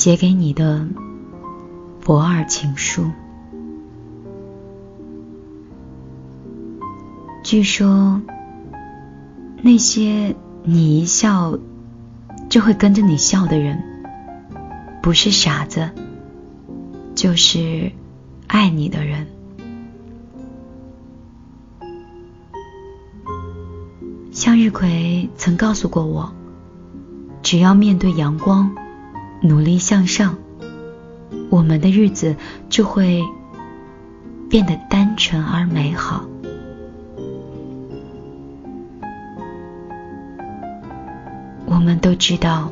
写给你的博二情书。据说，那些你一笑就会跟着你笑的人，不是傻子，就是爱你的人。向日葵曾告诉过我，只要面对阳光，努力向上，我们的日子就会变得单纯而美好。我们都知道，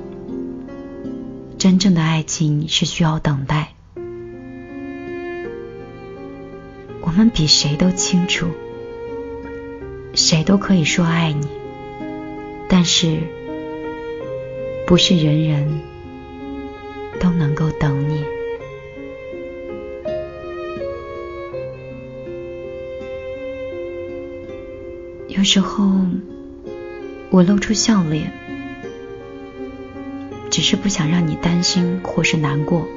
真正的爱情是需要等待。我们比谁都清楚，谁都可以说爱你，但是不是人人都能够等你。有时候，我露出笑脸。只是不想让你担心或是难过，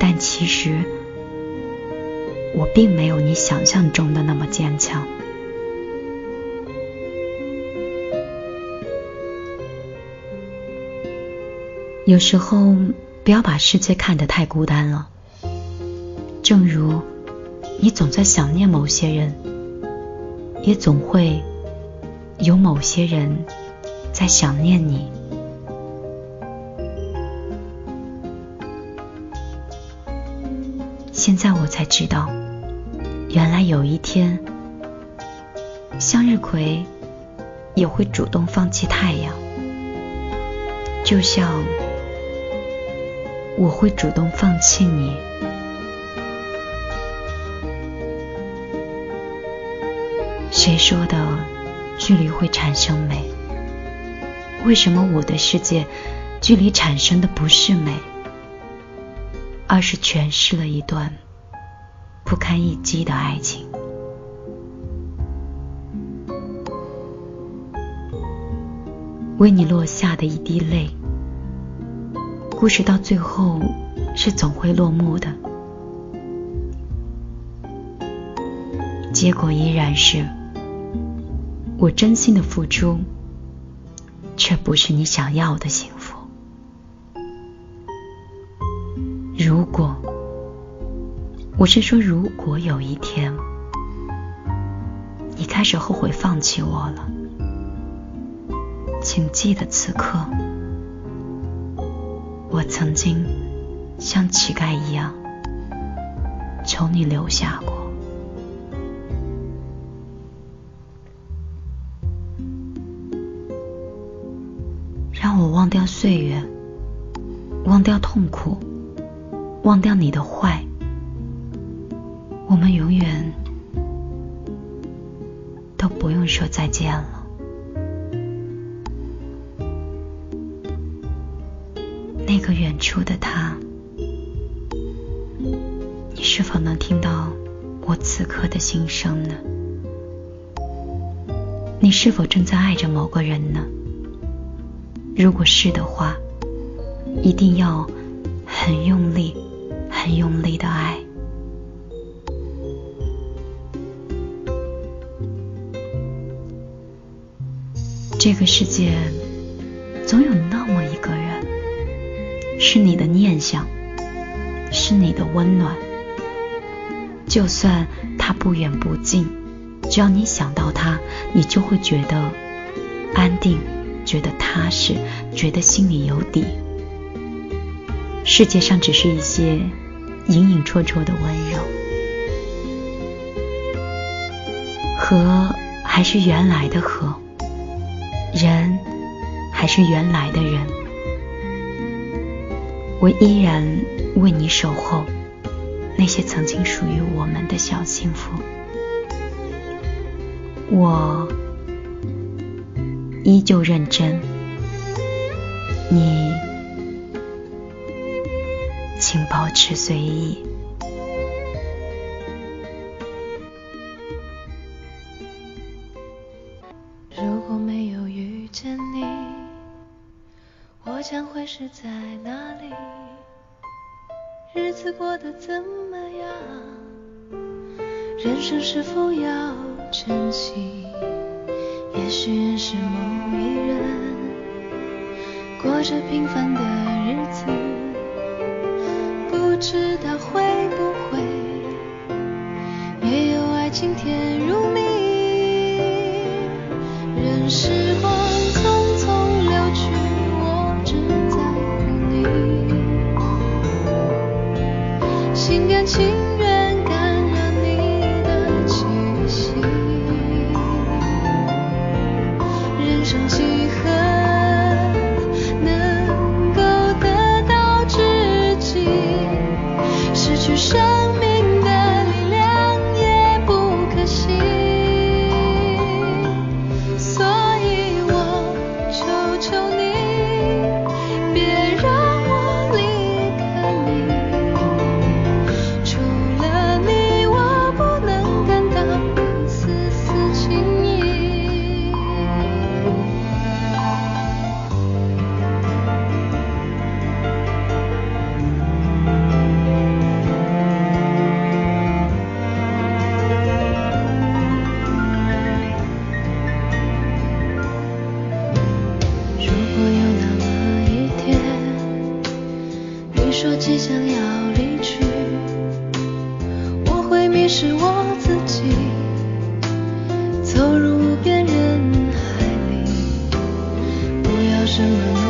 但其实我并没有你想象中的那么坚强。有时候不要把世界看得太孤单了，正如你总在想念某些人，也总会有某些人。在想念你。现在我才知道，原来有一天，向日葵也会主动放弃太阳，就像我会主动放弃你。谁说的距离会产生美？为什么我的世界距离产生的不是美，而是诠释了一段不堪一击的爱情？为你落下的一滴泪，故事到最后是总会落幕的，结果依然是我真心的付出。却不是你想要的幸福。如果，我是说，如果有一天你开始后悔放弃我了，请记得此刻，我曾经像乞丐一样求你留下过。让我忘掉岁月，忘掉痛苦，忘掉你的坏，我们永远都不用说再见了。一个远处的他，你是否能听到我此刻的心声呢？你是否正在爱着某个人呢？如果是的话，一定要很用力、很用力的爱。这个世界总有那，是你的念想，是你的温暖。就算他不远不近，只要你想到他，你就会觉得安定。觉得踏实，觉得心里有底。世界上只是一些隐隐绰绰的温柔，河还是原来的河，人还是原来的人。我依然为你守候那些曾经属于我们的小幸福。我。依旧认真，你请保持随意。将会是在哪里？日子过得怎么样？人生是否要珍惜？也许认识某一人，过着平凡的日子，不知道会不会也有爱情甜如蜜。心什么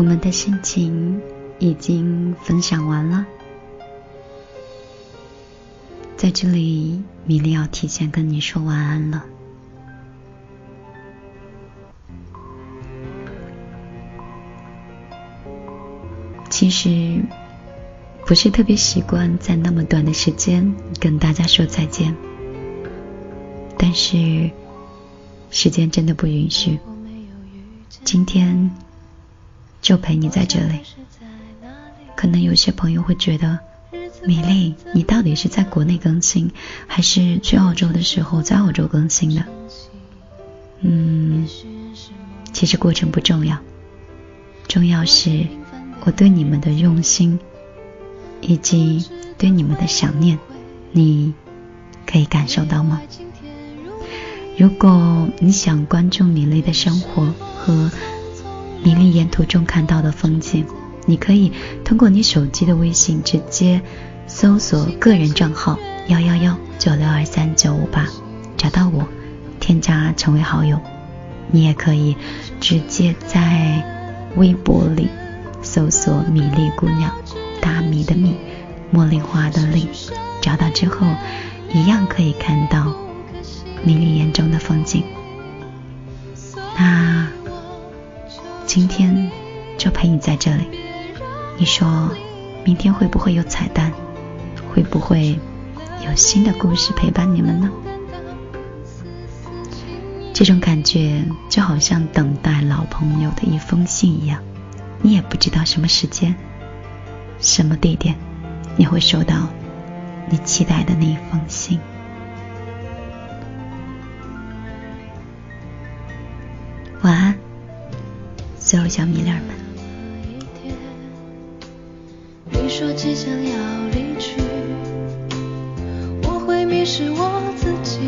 我们的心情已经分享完了，在这里，米莉要提前跟你说晚安了。其实不是特别习惯在那么短的时间跟大家说再见，但是时间真的不允许，今天。就陪你在这里。可能有些朋友会觉得，米粒，你到底是在国内更新，还是去澳洲的时候在澳洲更新的？嗯，其实过程不重要，重要是我对你们的用心，以及对你们的想念，你可以感受到吗？如果你想关注米粒的生活和米粒沿途中看到的风景，你可以通过你手机的微信直接搜索个人账号幺幺幺九六二三九五八，找到我，添加成为好友。你也可以直接在微博里搜索“米粒姑娘”，大米的米，茉莉花的莉，找到之后。一样可以看到米粒眼中的风景。那今天就陪你在这里。你说明天会不会有彩蛋？会不会有新的故事陪伴你们呢？这种感觉就好像等待老朋友的一封信一样，你也不知道什么时间、什么地点你会收到。你期待的那一封信。所有小米粒儿们。你说即将要离去，我会迷失我自己，